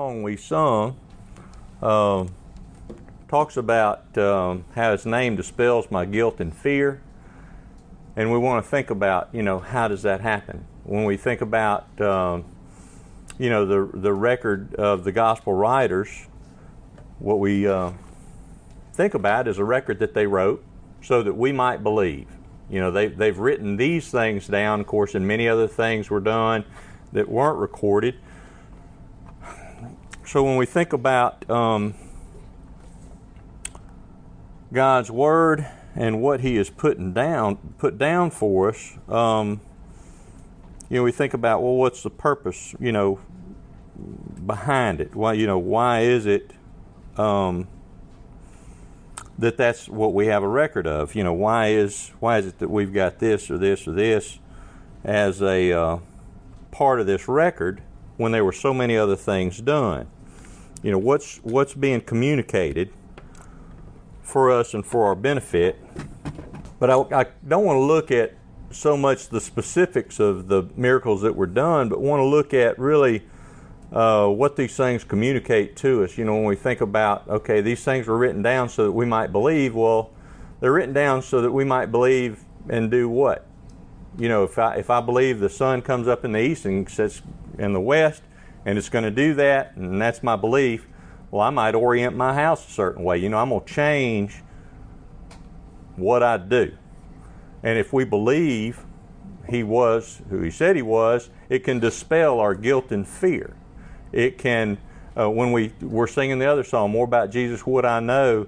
song we sung um, talks about um, how his name dispels my guilt and fear. And we want to think about, you know, how does that happen? When we think about, um, you know, the, the record of the gospel writers, what we uh, think about is a record that they wrote so that we might believe. You know, they, they've written these things down, of course, and many other things were done that weren't recorded. So when we think about um, God's Word and what He is putting down, put down for us, um, you know, we think about, well, what's the purpose, you know, behind it? Why, you know, why is it um, that that's what we have a record of? You know, why is why is it that we've got this or this or this as a uh, part of this record when there were so many other things done? You know, what's what's being communicated for us and for our benefit. But I, I don't want to look at so much the specifics of the miracles that were done, but want to look at really uh, what these things communicate to us. You know, when we think about, okay, these things were written down so that we might believe, well, they're written down so that we might believe and do what? You know, if I, if I believe the sun comes up in the east and sets in the west, and it's going to do that, and that's my belief, well, I might orient my house a certain way. You know, I'm going to change what I do. And if we believe he was who he said he was, it can dispel our guilt and fear. It can, uh, when we were singing the other song, more about Jesus, would I know,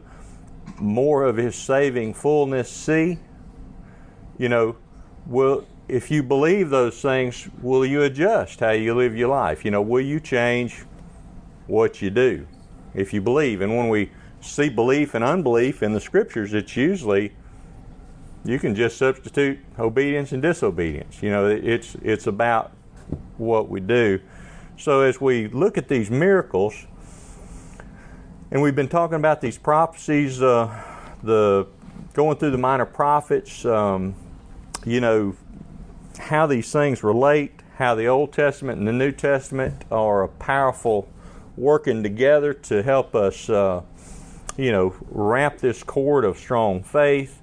more of his saving fullness see. You know, will if you believe those things, will you adjust how you live your life? You know, will you change what you do? if you believe. And when we see belief and unbelief in the scriptures, it's usually you can just substitute obedience and disobedience. You know, it's it's about what we do. So as we look at these miracles, and we've been talking about these prophecies, uh, the going through the minor prophets, um, you know, how these things relate, how the Old Testament and the New Testament are a powerful working together to help us, uh, you know, wrap this cord of strong faith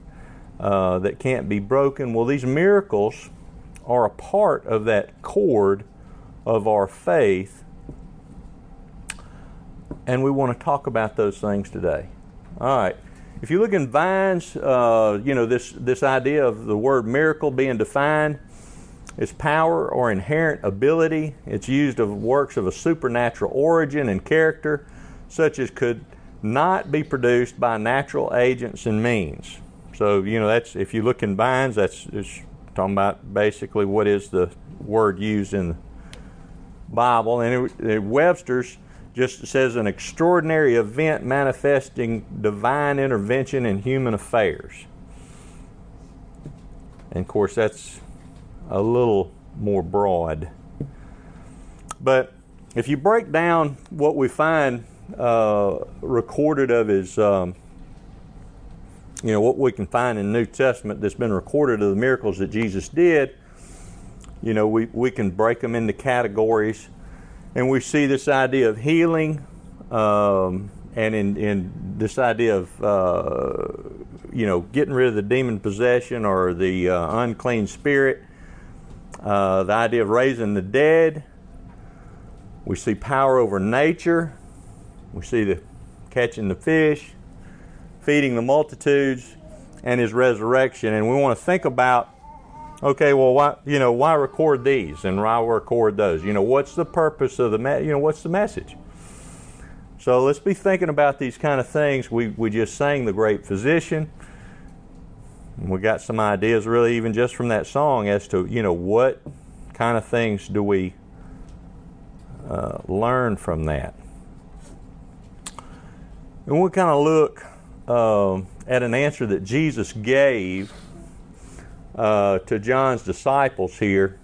uh, that can't be broken. Well, these miracles are a part of that cord of our faith, and we want to talk about those things today. All right. If you look in Vine's, uh, you know, this, this idea of the word miracle being defined, its power or inherent ability. It's used of works of a supernatural origin and character, such as could not be produced by natural agents and means. So, you know, that's if you look in Vines, that's talking about basically what is the word used in the Bible. And it, it, Webster's just says an extraordinary event manifesting divine intervention in human affairs. And of course, that's a little more broad. But if you break down what we find uh, recorded of his, um, you know, what we can find in the New Testament that's been recorded of the miracles that Jesus did, you know, we, we can break them into categories. And we see this idea of healing um, and in, in this idea of, uh, you know, getting rid of the demon possession or the uh, unclean spirit uh, the idea of raising the dead. We see power over nature. We see the catching the fish, feeding the multitudes, and his resurrection. And we want to think about, okay, well, why you know why record these and why record those? You know, what's the purpose of the me- you know what's the message? So let's be thinking about these kind of things. We we just sang the great physician we got some ideas really even just from that song as to you know what kind of things do we uh, learn from that. And we'll kind of look uh, at an answer that jesus gave uh, to john's disciples here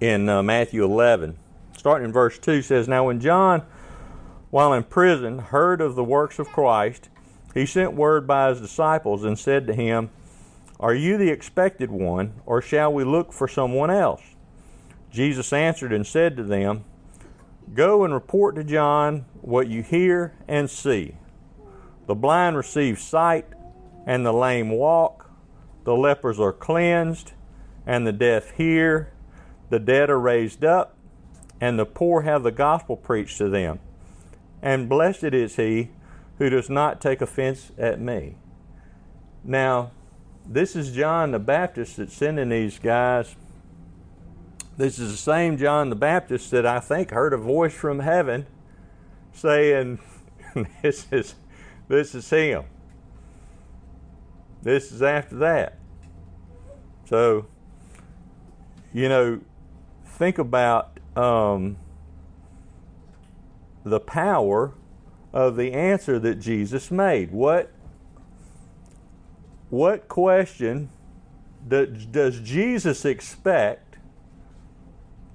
in uh, matthew 11 starting in verse 2 says now when john while in prison heard of the works of christ he sent word by his disciples and said to him are you the expected one, or shall we look for someone else? Jesus answered and said to them, Go and report to John what you hear and see. The blind receive sight, and the lame walk. The lepers are cleansed, and the deaf hear. The dead are raised up, and the poor have the gospel preached to them. And blessed is he who does not take offense at me. Now, this is John the Baptist that's sending these guys. This is the same John the Baptist that I think heard a voice from heaven saying, This is this is him. This is after that. So, you know, think about um, the power of the answer that Jesus made. What what question does Jesus expect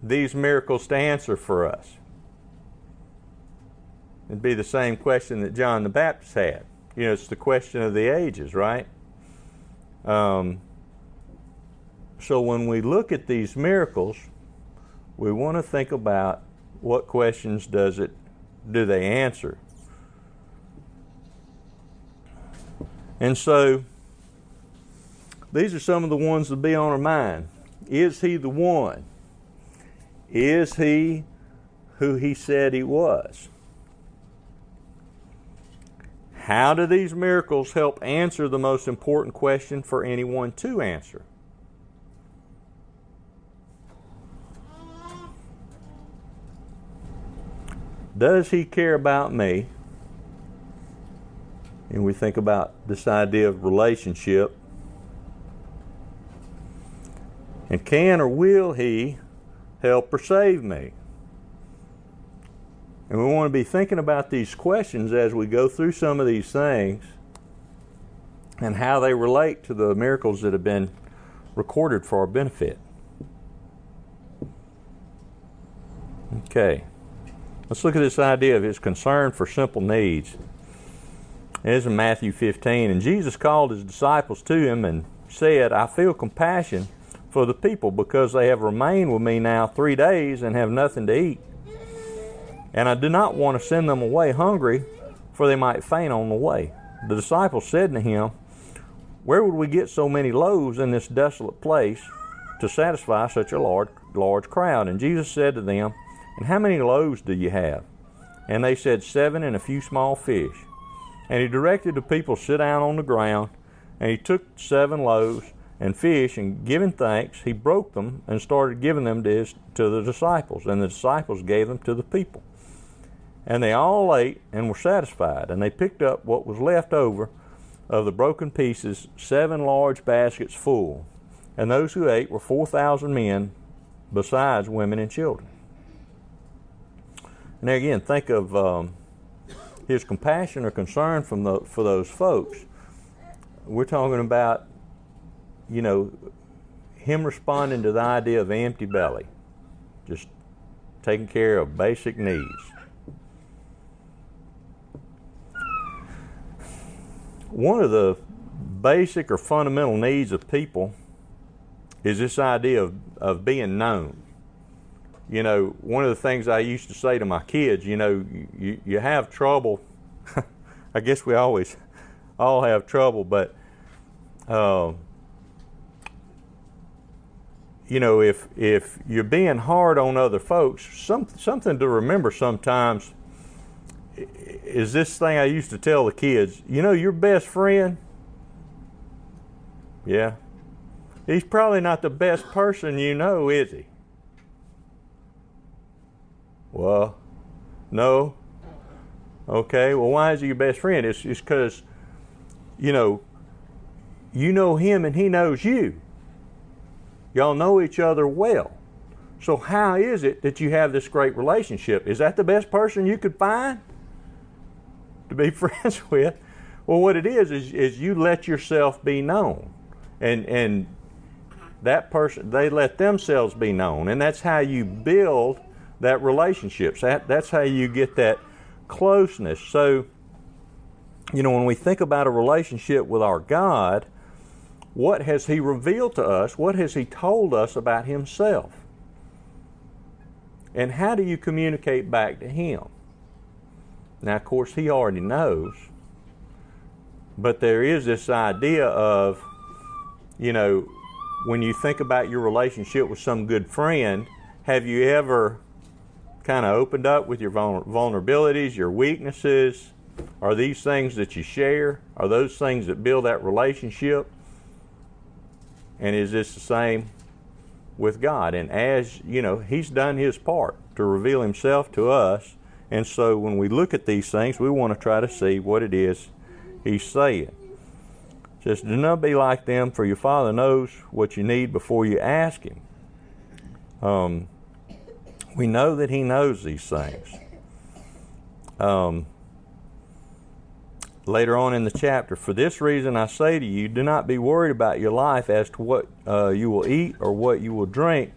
these miracles to answer for us? It'd be the same question that John the Baptist had. You know, it's the question of the ages, right? Um, so when we look at these miracles, we want to think about what questions does it do they answer? And so these are some of the ones that be on our mind. Is he the one? Is he who he said he was? How do these miracles help answer the most important question for anyone to answer? Does he care about me? And we think about this idea of relationship. And can or will He help or save me? And we want to be thinking about these questions as we go through some of these things and how they relate to the miracles that have been recorded for our benefit. Okay, let's look at this idea of his concern for simple needs. It is in Matthew 15. And Jesus called his disciples to him and said, I feel compassion for the people because they have remained with me now three days and have nothing to eat. And I do not want to send them away hungry, for they might faint on the way. The disciples said to him, Where would we get so many loaves in this desolate place to satisfy such a large, large crowd? And Jesus said to them, And how many loaves do you have? And they said, Seven and a few small fish. And he directed the people to sit down on the ground, and he took seven loaves and fish, and giving thanks, he broke them and started giving them to, his, to the disciples, and the disciples gave them to the people. And they all ate and were satisfied, and they picked up what was left over of the broken pieces, seven large baskets full. And those who ate were 4,000 men, besides women and children. And again, think of um, his compassion or concern from the, for those folks. We're talking about you know, him responding to the idea of empty belly, just taking care of basic needs. One of the basic or fundamental needs of people is this idea of, of being known. You know, one of the things I used to say to my kids, you know, you, you have trouble. I guess we always all have trouble, but uh, you know, if if you're being hard on other folks, some something to remember sometimes is this thing I used to tell the kids. You know, your best friend. Yeah, he's probably not the best person you know, is he? Well, no. Okay. Well, why is he your best friend? It's it's because, you know, you know him and he knows you. Y'all know each other well. So, how is it that you have this great relationship? Is that the best person you could find to be friends with? Well, what it is, is, is you let yourself be known. And, and that person, they let themselves be known. And that's how you build that relationship. So that, that's how you get that closeness. So, you know, when we think about a relationship with our God, what has He revealed to us? What has He told us about Himself? And how do you communicate back to him? Now, of course, he already knows, but there is this idea of, you know, when you think about your relationship with some good friend, have you ever kind of opened up with your vulnerabilities, your weaknesses? Are these things that you share? Are those things that build that relationship? And is this the same with God? And as, you know, He's done His part to reveal Himself to us. And so when we look at these things, we want to try to see what it is He's saying. It says, Do not be like them, for your Father knows what you need before you ask Him. Um, we know that He knows these things. Um, later on in the chapter. For this reason, I say to you, do not be worried about your life as to what uh, you will eat or what you will drink,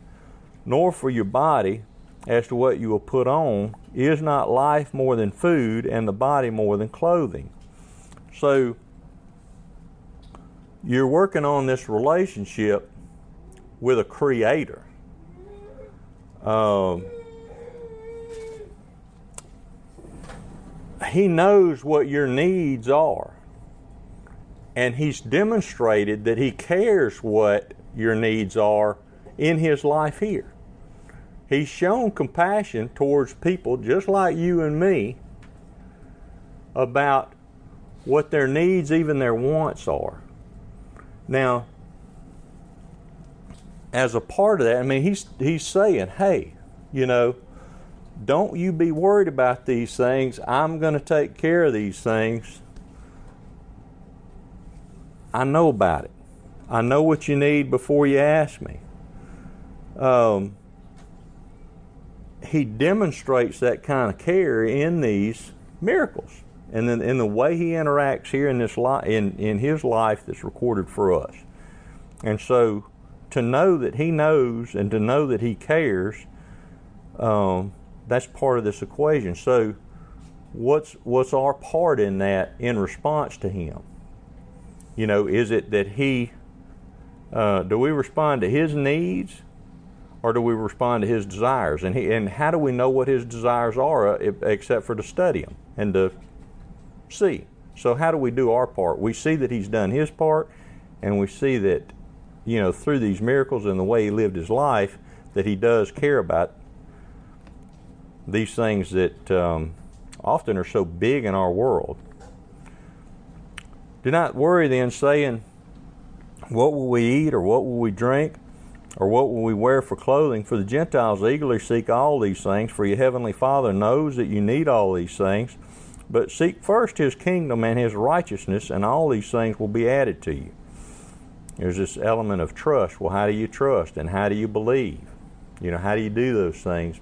nor for your body as to what you will put on. Is not life more than food, and the body more than clothing? So, you're working on this relationship with a creator. Um, He knows what your needs are. And He's demonstrated that He cares what your needs are in His life here. He's shown compassion towards people just like you and me about what their needs, even their wants, are. Now, as a part of that, I mean, he's, he's saying, hey, you know, don't you be worried about these things. I'm going to take care of these things. I know about it. I know what you need before you ask me. Um, he demonstrates that kind of care in these miracles and then in the way he interacts here in this li- in, in his life that's recorded for us. And so to know that he knows and to know that he cares um, that's part of this equation. So, what's what's our part in that in response to Him? You know, is it that He uh, do we respond to His needs, or do we respond to His desires? And he and how do we know what His desires are, uh, except for to study them and to see? So how do we do our part? We see that He's done His part, and we see that you know through these miracles and the way He lived His life that He does care about these things that um, often are so big in our world. Do not worry then, saying, What will we eat, or what will we drink, or what will we wear for clothing? For the Gentiles eagerly seek all these things, for your heavenly Father knows that you need all these things. But seek first his kingdom and his righteousness, and all these things will be added to you. There's this element of trust. Well, how do you trust, and how do you believe? You know, how do you do those things?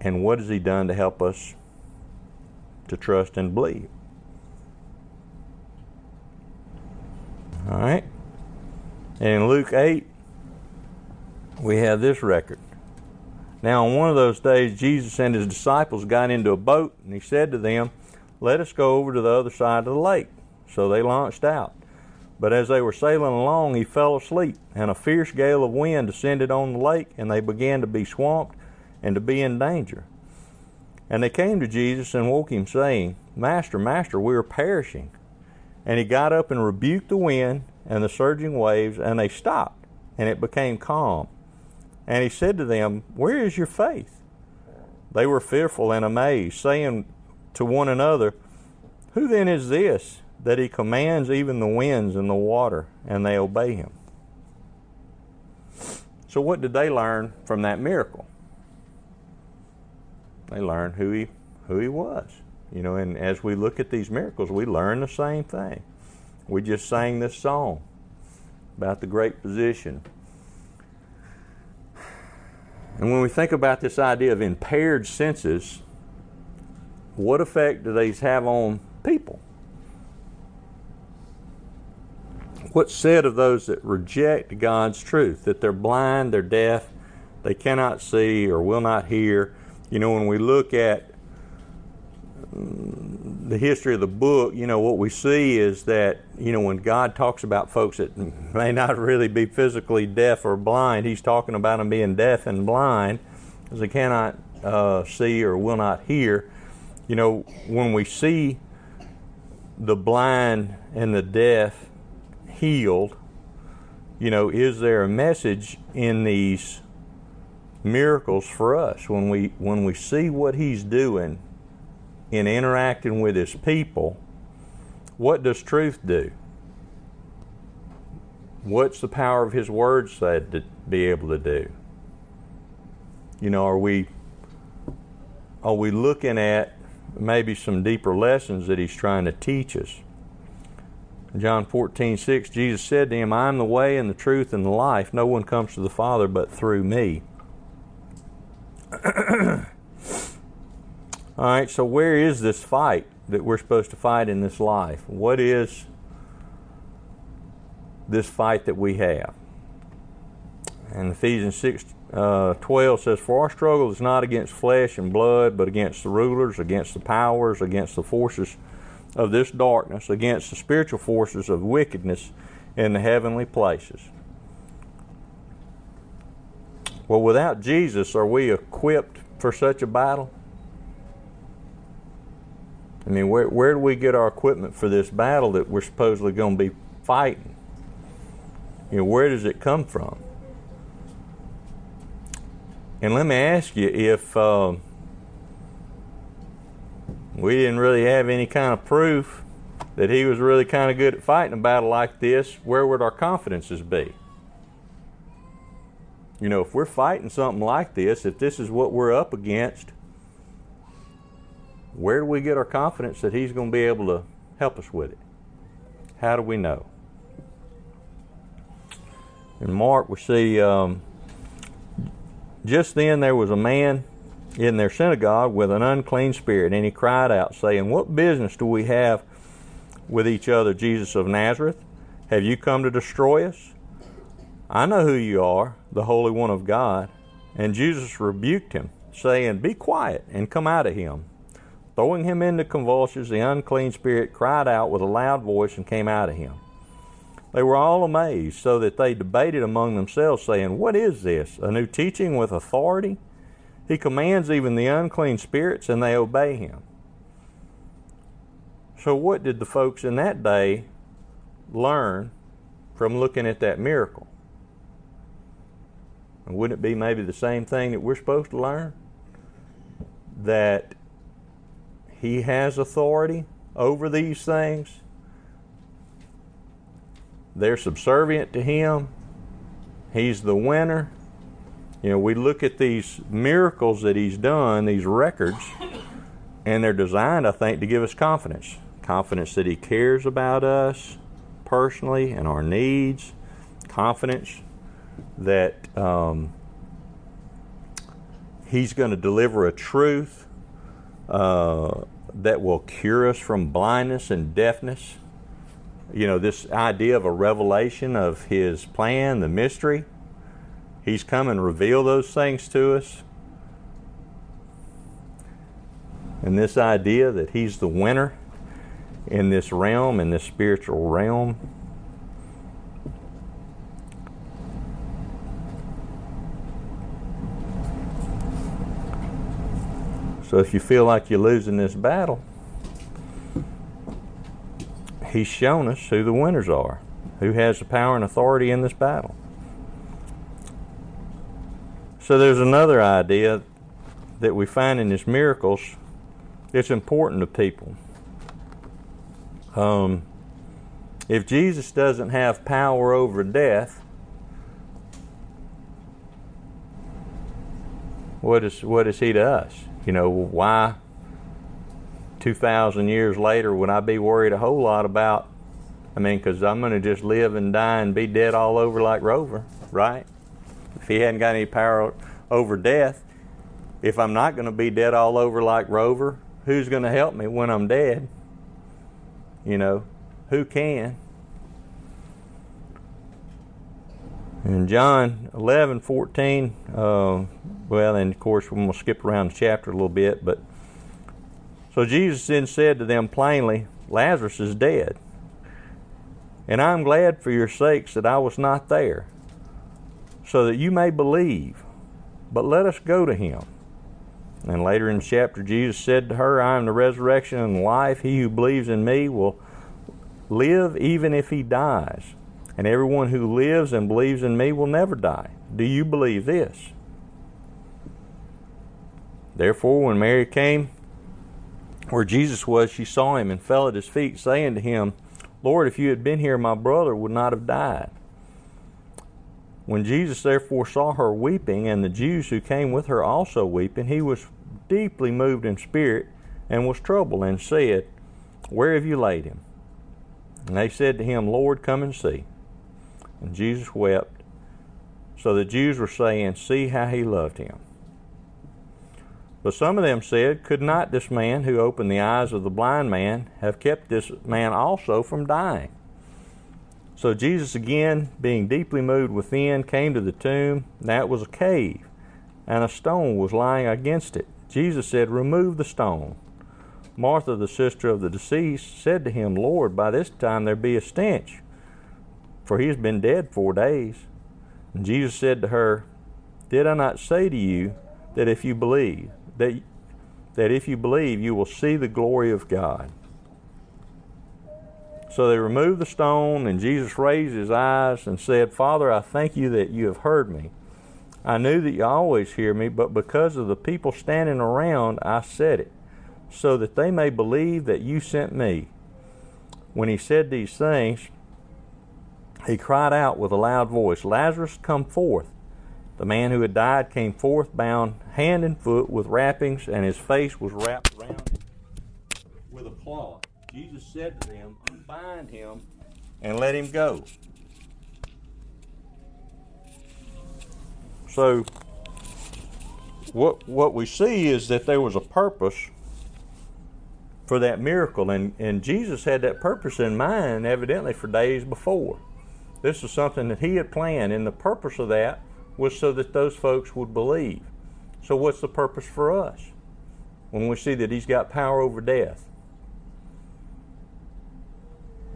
And what has He done to help us to trust and believe? All right. In Luke 8, we have this record. Now, on one of those days, Jesus and his disciples got into a boat, and he said to them, Let us go over to the other side of the lake. So they launched out. But as they were sailing along, he fell asleep, and a fierce gale of wind descended on the lake, and they began to be swamped and to be in danger. And they came to Jesus and woke him, saying, Master, Master, we are perishing. And he got up and rebuked the wind and the surging waves, and they stopped, and it became calm. And he said to them, Where is your faith? They were fearful and amazed, saying to one another, Who then is this that he commands even the winds and the water, and they obey him? So, what did they learn from that miracle? They learned who he who he was. You know, and as we look at these miracles, we learn the same thing. We just sang this song about the great physician. And when we think about this idea of impaired senses, what effect do these have on people? What's said of those that reject God's truth, that they're blind, they're deaf, they cannot see or will not hear, you know, when we look at the history of the book, you know, what we see is that, you know, when God talks about folks that may not really be physically deaf or blind, He's talking about them being deaf and blind because they cannot uh, see or will not hear. You know, when we see the blind and the deaf healed, you know, is there a message in these miracles for us when we when we see what He's doing? in interacting with his people, what does truth do? What's the power of his word said to be able to do? You know, are we are we looking at maybe some deeper lessons that he's trying to teach us? John 14, 6, Jesus said to him, I am the way and the truth and the life. No one comes to the Father but through me. All right, so where is this fight that we're supposed to fight in this life? What is this fight that we have? And Ephesians 6 uh, 12 says, For our struggle is not against flesh and blood, but against the rulers, against the powers, against the forces of this darkness, against the spiritual forces of wickedness in the heavenly places. Well, without Jesus, are we equipped for such a battle? I mean, where, where do we get our equipment for this battle that we're supposedly going to be fighting? You know, where does it come from? And let me ask you if uh, we didn't really have any kind of proof that he was really kind of good at fighting a battle like this, where would our confidences be? You know, if we're fighting something like this, if this is what we're up against, where do we get our confidence that He's going to be able to help us with it? How do we know? In Mark, we see um, just then there was a man in their synagogue with an unclean spirit, and he cried out, saying, What business do we have with each other, Jesus of Nazareth? Have you come to destroy us? I know who you are, the Holy One of God. And Jesus rebuked him, saying, Be quiet and come out of him. Throwing him into convulsions, the unclean spirit cried out with a loud voice and came out of him. They were all amazed, so that they debated among themselves, saying, What is this? A new teaching with authority? He commands even the unclean spirits, and they obey him. So, what did the folks in that day learn from looking at that miracle? And wouldn't it be maybe the same thing that we're supposed to learn? That he has authority over these things. They're subservient to Him. He's the winner. You know, we look at these miracles that He's done, these records, and they're designed, I think, to give us confidence. Confidence that He cares about us personally and our needs. Confidence that um, He's going to deliver a truth uh, that will cure us from blindness and deafness. You know, this idea of a revelation of His plan, the mystery. He's come and reveal those things to us. And this idea that He's the winner in this realm, in this spiritual realm. So if you feel like you're losing this battle, he's shown us who the winners are, who has the power and authority in this battle. So there's another idea that we find in his miracles that's important to people. Um, if Jesus doesn't have power over death, what is what is he to us? You know, why 2,000 years later would I be worried a whole lot about? I mean, because I'm going to just live and die and be dead all over like Rover, right? If he hadn't got any power over death, if I'm not going to be dead all over like Rover, who's going to help me when I'm dead? You know, who can? In John 11, 14, uh, well, and of course, we're going to skip around the chapter a little bit, but So Jesus then said to them plainly, Lazarus is dead. And I'm glad for your sakes that I was not there, so that you may believe. But let us go to him. And later in the chapter, Jesus said to her, I am the resurrection and life. He who believes in me will live even if he dies. And everyone who lives and believes in me will never die. Do you believe this? Therefore, when Mary came where Jesus was, she saw him and fell at his feet, saying to him, Lord, if you had been here, my brother would not have died. When Jesus therefore saw her weeping, and the Jews who came with her also weeping, he was deeply moved in spirit and was troubled, and said, Where have you laid him? And they said to him, Lord, come and see. And Jesus wept. So the Jews were saying, See how he loved him. But some of them said, Could not this man who opened the eyes of the blind man have kept this man also from dying? So Jesus, again, being deeply moved within, came to the tomb. That was a cave, and a stone was lying against it. Jesus said, Remove the stone. Martha, the sister of the deceased, said to him, Lord, by this time there be a stench, for he has been dead four days. And Jesus said to her, Did I not say to you that if you believe, that, that if you believe, you will see the glory of God. So they removed the stone, and Jesus raised his eyes and said, Father, I thank you that you have heard me. I knew that you always hear me, but because of the people standing around, I said it, so that they may believe that you sent me. When he said these things, he cried out with a loud voice, Lazarus, come forth. The man who had died came forth bound hand and foot with wrappings, and his face was wrapped around with a cloth. Jesus said to them, Unbind him and let him go. So, what, what we see is that there was a purpose for that miracle, and, and Jesus had that purpose in mind evidently for days before. This is something that he had planned, and the purpose of that was so that those folks would believe. So, what's the purpose for us when we see that He's got power over death?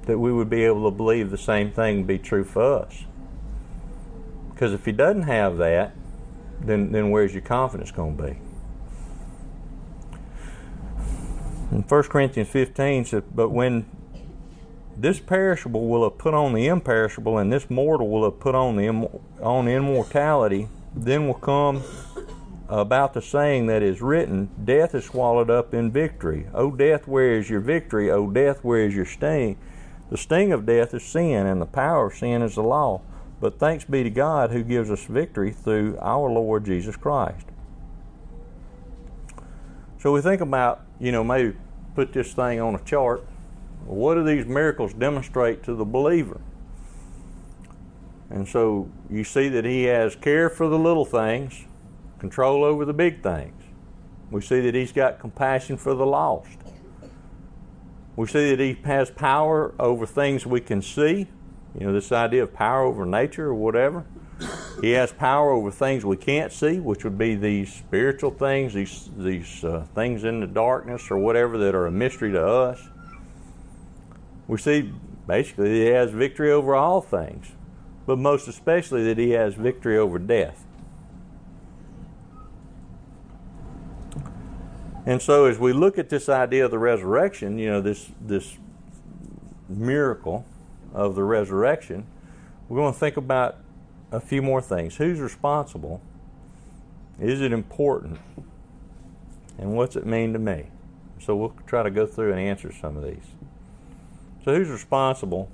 That we would be able to believe the same thing be true for us. Because if He doesn't have that, then, then where's your confidence going to be? In 1 Corinthians 15 says, But when this perishable will have put on the imperishable, and this mortal will have put on the Im- on immortality. Then will come about the saying that is written: Death is swallowed up in victory. O death, where is your victory? O death, where is your sting? The sting of death is sin, and the power of sin is the law. But thanks be to God who gives us victory through our Lord Jesus Christ. So we think about, you know, maybe put this thing on a chart what do these miracles demonstrate to the believer? And so you see that he has care for the little things, control over the big things. We see that he's got compassion for the lost. We see that he has power over things we can see. You know, this idea of power over nature or whatever. He has power over things we can't see, which would be these spiritual things, these, these uh, things in the darkness or whatever that are a mystery to us we see basically that he has victory over all things, but most especially that he has victory over death. And so, as we look at this idea of the resurrection, you know, this this miracle of the resurrection, we're going to think about a few more things. Who's responsible? Is it important? And what's it mean to me? So we'll try to go through and answer some of these. So who's responsible?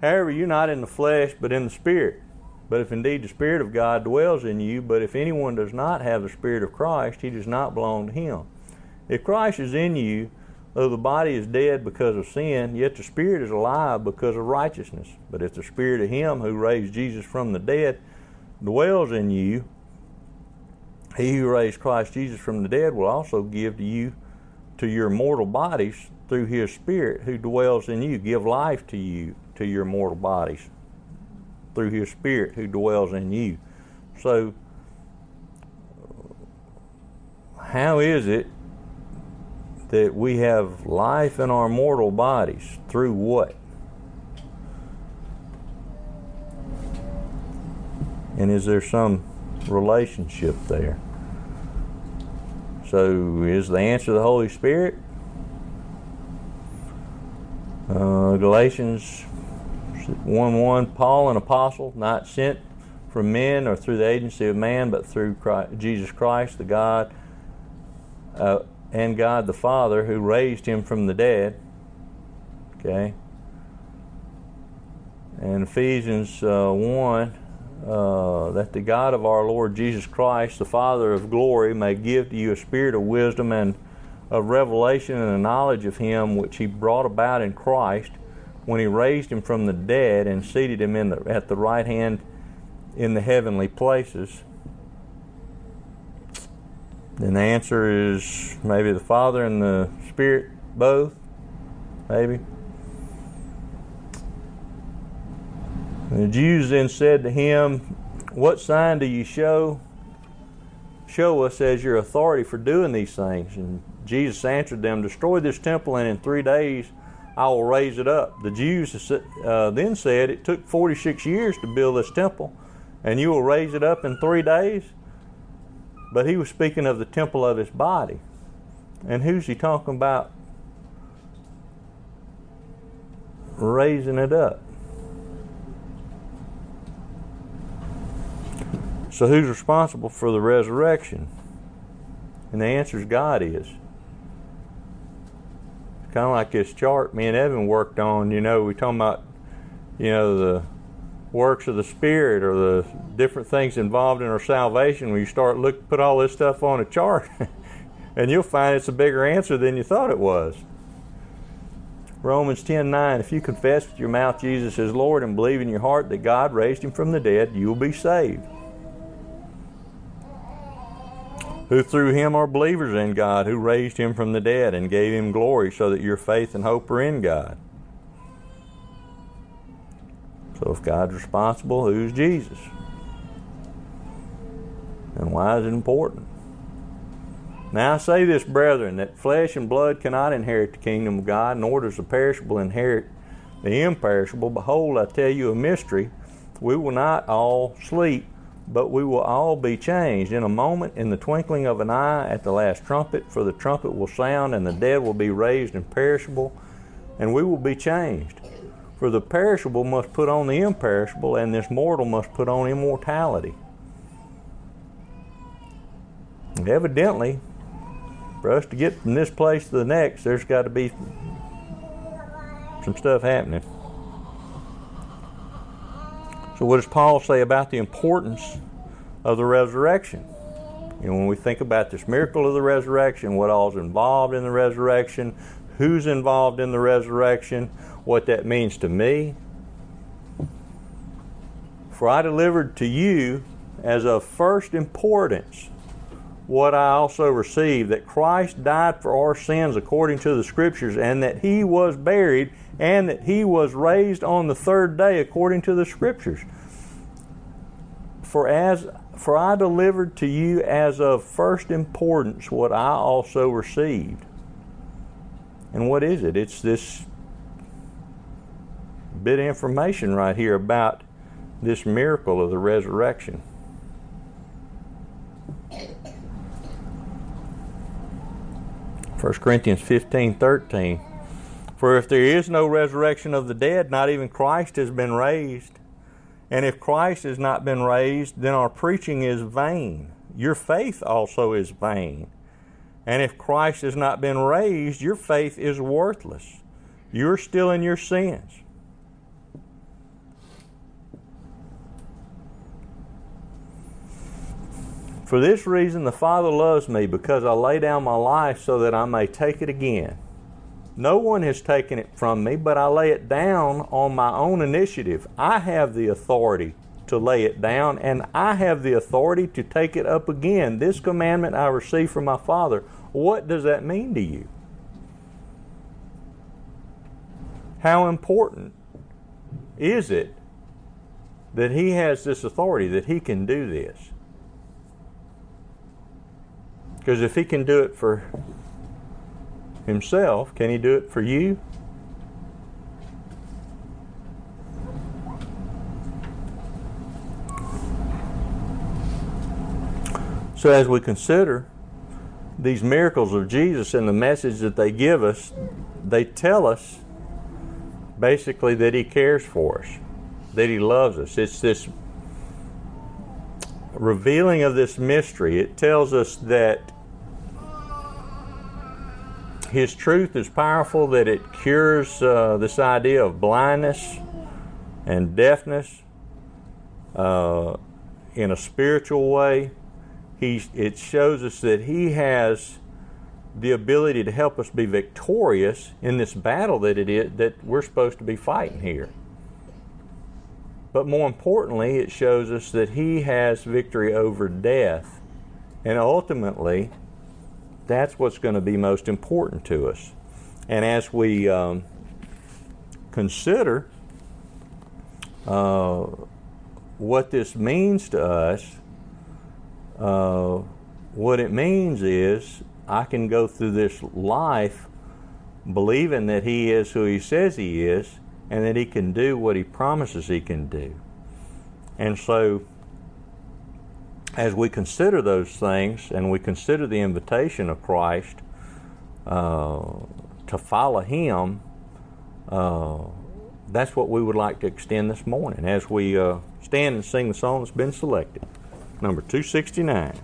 However, you're not in the flesh, but in the Spirit. But if indeed the Spirit of God dwells in you, but if anyone does not have the Spirit of Christ, he does not belong to him. If Christ is in you, though the body is dead because of sin, yet the Spirit is alive because of righteousness. But if the Spirit of Him who raised Jesus from the dead dwells in you, he who raised Christ Jesus from the dead will also give to you to your mortal bodies through his spirit who dwells in you give life to you to your mortal bodies through his spirit who dwells in you so how is it that we have life in our mortal bodies through what? And is there some relationship there? So, is the answer the Holy Spirit? Uh, Galatians 1 1 Paul, an apostle, not sent from men or through the agency of man, but through Christ, Jesus Christ, the God, uh, and God the Father, who raised him from the dead. Okay. And Ephesians uh, 1 uh, that the God of our Lord Jesus Christ, the Father of glory, may give to you a spirit of wisdom and of revelation and a knowledge of Him which He brought about in Christ when He raised Him from the dead and seated Him in the, at the right hand in the heavenly places. Then the answer is maybe the Father and the Spirit both, maybe. The Jews then said to him, What sign do you show? Show us as your authority for doing these things. And Jesus answered them, Destroy this temple, and in three days I will raise it up. The Jews uh, then said, It took 46 years to build this temple, and you will raise it up in three days? But he was speaking of the temple of his body. And who's he talking about raising it up? So who's responsible for the resurrection? And the answer is God is. Kind of like this chart me and Evan worked on. You know, we talking about, you know, the works of the Spirit or the different things involved in our salvation. When you start look, put all this stuff on a chart, and you'll find it's a bigger answer than you thought it was. Romans 10:9 If you confess with your mouth Jesus is Lord and believe in your heart that God raised him from the dead, you will be saved. Who through him are believers in God, who raised him from the dead and gave him glory, so that your faith and hope are in God. So if God's responsible, who's Jesus? And why is it important? Now I say this, brethren, that flesh and blood cannot inherit the kingdom of God, nor does the perishable inherit the imperishable. Behold, I tell you a mystery. We will not all sleep but we will all be changed in a moment, in the twinkling of an eye, at the last trumpet. For the trumpet will sound, and the dead will be raised imperishable, and we will be changed. For the perishable must put on the imperishable, and this mortal must put on immortality. And evidently, for us to get from this place to the next, there's got to be some stuff happening. So, what does Paul say about the importance of the resurrection? You know, when we think about this miracle of the resurrection, what all's involved in the resurrection, who's involved in the resurrection, what that means to me. For I delivered to you as of first importance what I also received that Christ died for our sins according to the Scriptures, and that He was buried, and that He was raised on the third day according to the Scriptures. For as for I delivered to you as of first importance what I also received. And what is it? It's this bit of information right here about this miracle of the resurrection. 1 Corinthians 15 13. For if there is no resurrection of the dead, not even Christ has been raised. And if Christ has not been raised, then our preaching is vain. Your faith also is vain. And if Christ has not been raised, your faith is worthless. You're still in your sins. For this reason, the Father loves me, because I lay down my life so that I may take it again. No one has taken it from me, but I lay it down on my own initiative. I have the authority to lay it down, and I have the authority to take it up again. This commandment I received from my Father. What does that mean to you? How important is it that He has this authority, that He can do this? Because if he can do it for himself, can he do it for you? So, as we consider these miracles of Jesus and the message that they give us, they tell us basically that He cares for us, that He loves us. It's this revealing of this mystery. It tells us that His truth is powerful, that it cures uh, this idea of blindness and deafness uh, in a spiritual way he, it shows us that He has the ability to help us be victorious in this battle that it is that we're supposed to be fighting here. But more importantly, it shows us that He has victory over death. And ultimately, that's what's going to be most important to us. And as we um, consider uh, what this means to us, uh, what it means is I can go through this life believing that He is who He says He is and that He can do what He promises He can do. And so, as we consider those things and we consider the invitation of Christ uh, to follow Him, uh, that's what we would like to extend this morning as we uh, stand and sing the song that's been selected number 269.